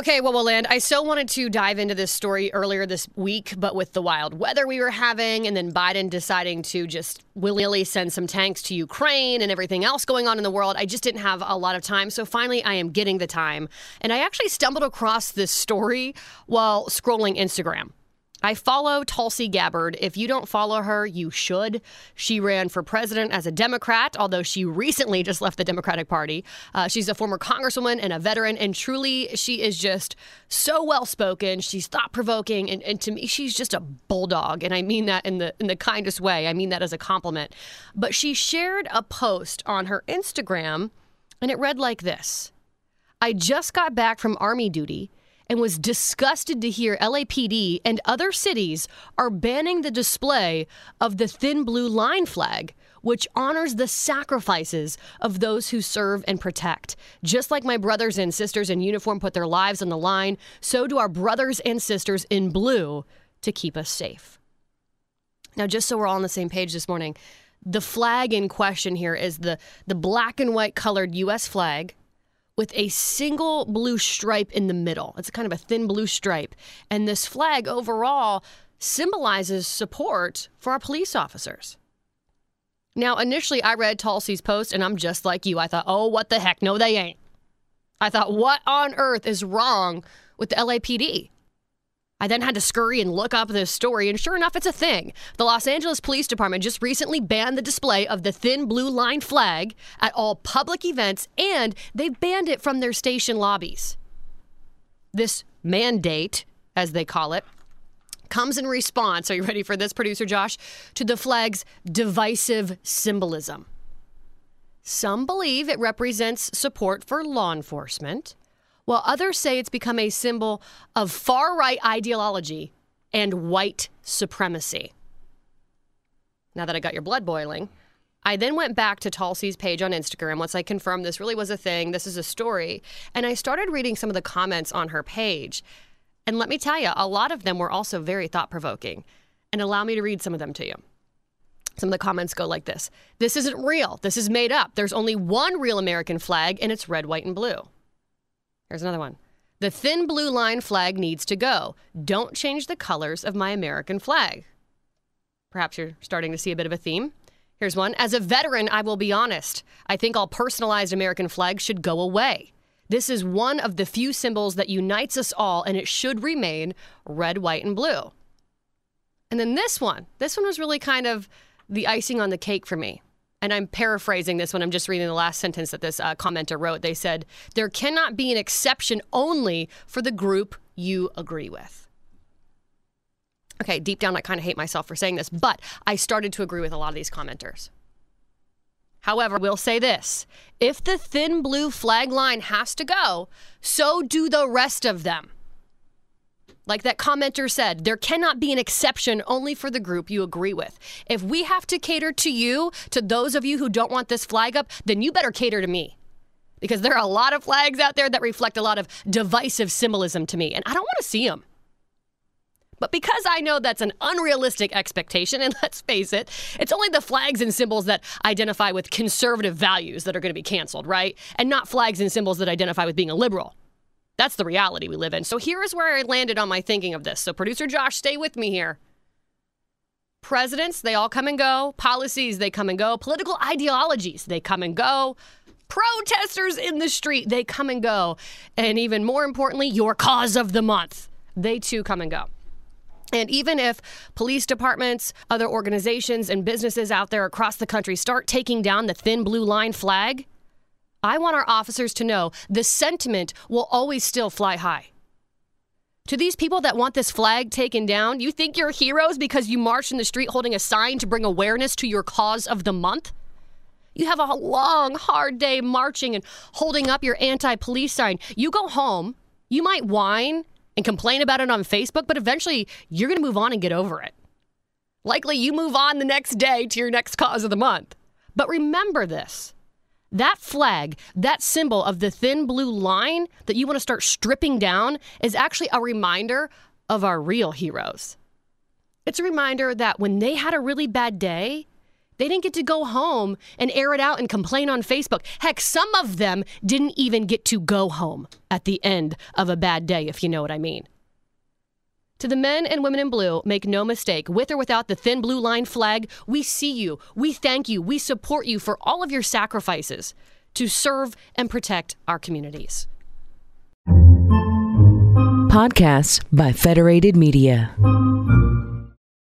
Okay, well, we'll land. I so wanted to dive into this story earlier this week, but with the wild weather we were having, and then Biden deciding to just willy nilly send some tanks to Ukraine and everything else going on in the world, I just didn't have a lot of time. So finally, I am getting the time. And I actually stumbled across this story while scrolling Instagram. I follow Tulsi Gabbard. If you don't follow her, you should. She ran for president as a Democrat, although she recently just left the Democratic Party. Uh, she's a former congresswoman and a veteran, and truly, she is just so well spoken. She's thought provoking, and, and to me, she's just a bulldog, and I mean that in the in the kindest way. I mean that as a compliment. But she shared a post on her Instagram, and it read like this: "I just got back from army duty." And was disgusted to hear LAPD and other cities are banning the display of the thin blue line flag, which honors the sacrifices of those who serve and protect. Just like my brothers and sisters in uniform put their lives on the line, so do our brothers and sisters in blue to keep us safe. Now, just so we're all on the same page this morning, the flag in question here is the, the black and white colored U.S. flag with a single blue stripe in the middle. It's kind of a thin blue stripe. And this flag overall symbolizes support for our police officers. Now, initially, I read Tulsi's post and I'm just like you. I thought, oh, what the heck? No, they ain't. I thought, what on earth is wrong with the LAPD? I then had to scurry and look up this story, and sure enough, it's a thing. The Los Angeles Police Department just recently banned the display of the thin blue line flag at all public events, and they banned it from their station lobbies. This mandate, as they call it, comes in response, are you ready for this, producer Josh, to the flag's divisive symbolism. Some believe it represents support for law enforcement while others say it's become a symbol of far right ideology and white supremacy. Now that I got your blood boiling, I then went back to Tulsi's page on Instagram once I confirmed this really was a thing, this is a story, and I started reading some of the comments on her page. And let me tell you, a lot of them were also very thought provoking. And allow me to read some of them to you. Some of the comments go like this This isn't real. This is made up. There's only one real American flag, and it's red, white, and blue. Here's another one. The thin blue line flag needs to go. Don't change the colors of my American flag. Perhaps you're starting to see a bit of a theme. Here's one. As a veteran, I will be honest. I think all personalized American flags should go away. This is one of the few symbols that unites us all, and it should remain red, white, and blue. And then this one. This one was really kind of the icing on the cake for me and I'm paraphrasing this when I'm just reading the last sentence that this uh, commenter wrote. They said, There cannot be an exception only for the group you agree with. Okay, deep down, I kind of hate myself for saying this, but I started to agree with a lot of these commenters. However, we'll say this if the thin blue flag line has to go, so do the rest of them. Like that commenter said, there cannot be an exception only for the group you agree with. If we have to cater to you, to those of you who don't want this flag up, then you better cater to me. Because there are a lot of flags out there that reflect a lot of divisive symbolism to me, and I don't want to see them. But because I know that's an unrealistic expectation, and let's face it, it's only the flags and symbols that identify with conservative values that are going to be canceled, right? And not flags and symbols that identify with being a liberal. That's the reality we live in. So here is where I landed on my thinking of this. So, producer Josh, stay with me here. Presidents, they all come and go. Policies, they come and go. Political ideologies, they come and go. Protesters in the street, they come and go. And even more importantly, your cause of the month, they too come and go. And even if police departments, other organizations, and businesses out there across the country start taking down the thin blue line flag, I want our officers to know the sentiment will always still fly high. To these people that want this flag taken down, you think you're heroes because you marched in the street holding a sign to bring awareness to your cause of the month? You have a long, hard day marching and holding up your anti police sign. You go home, you might whine and complain about it on Facebook, but eventually you're going to move on and get over it. Likely you move on the next day to your next cause of the month. But remember this that flag, that symbol of the thin blue line that you want to start stripping down, is actually a reminder of our real heroes. It's a reminder that when they had a really bad day, They didn't get to go home and air it out and complain on Facebook. Heck, some of them didn't even get to go home at the end of a bad day, if you know what I mean. To the men and women in blue, make no mistake, with or without the thin blue line flag, we see you, we thank you, we support you for all of your sacrifices to serve and protect our communities. Podcasts by Federated Media.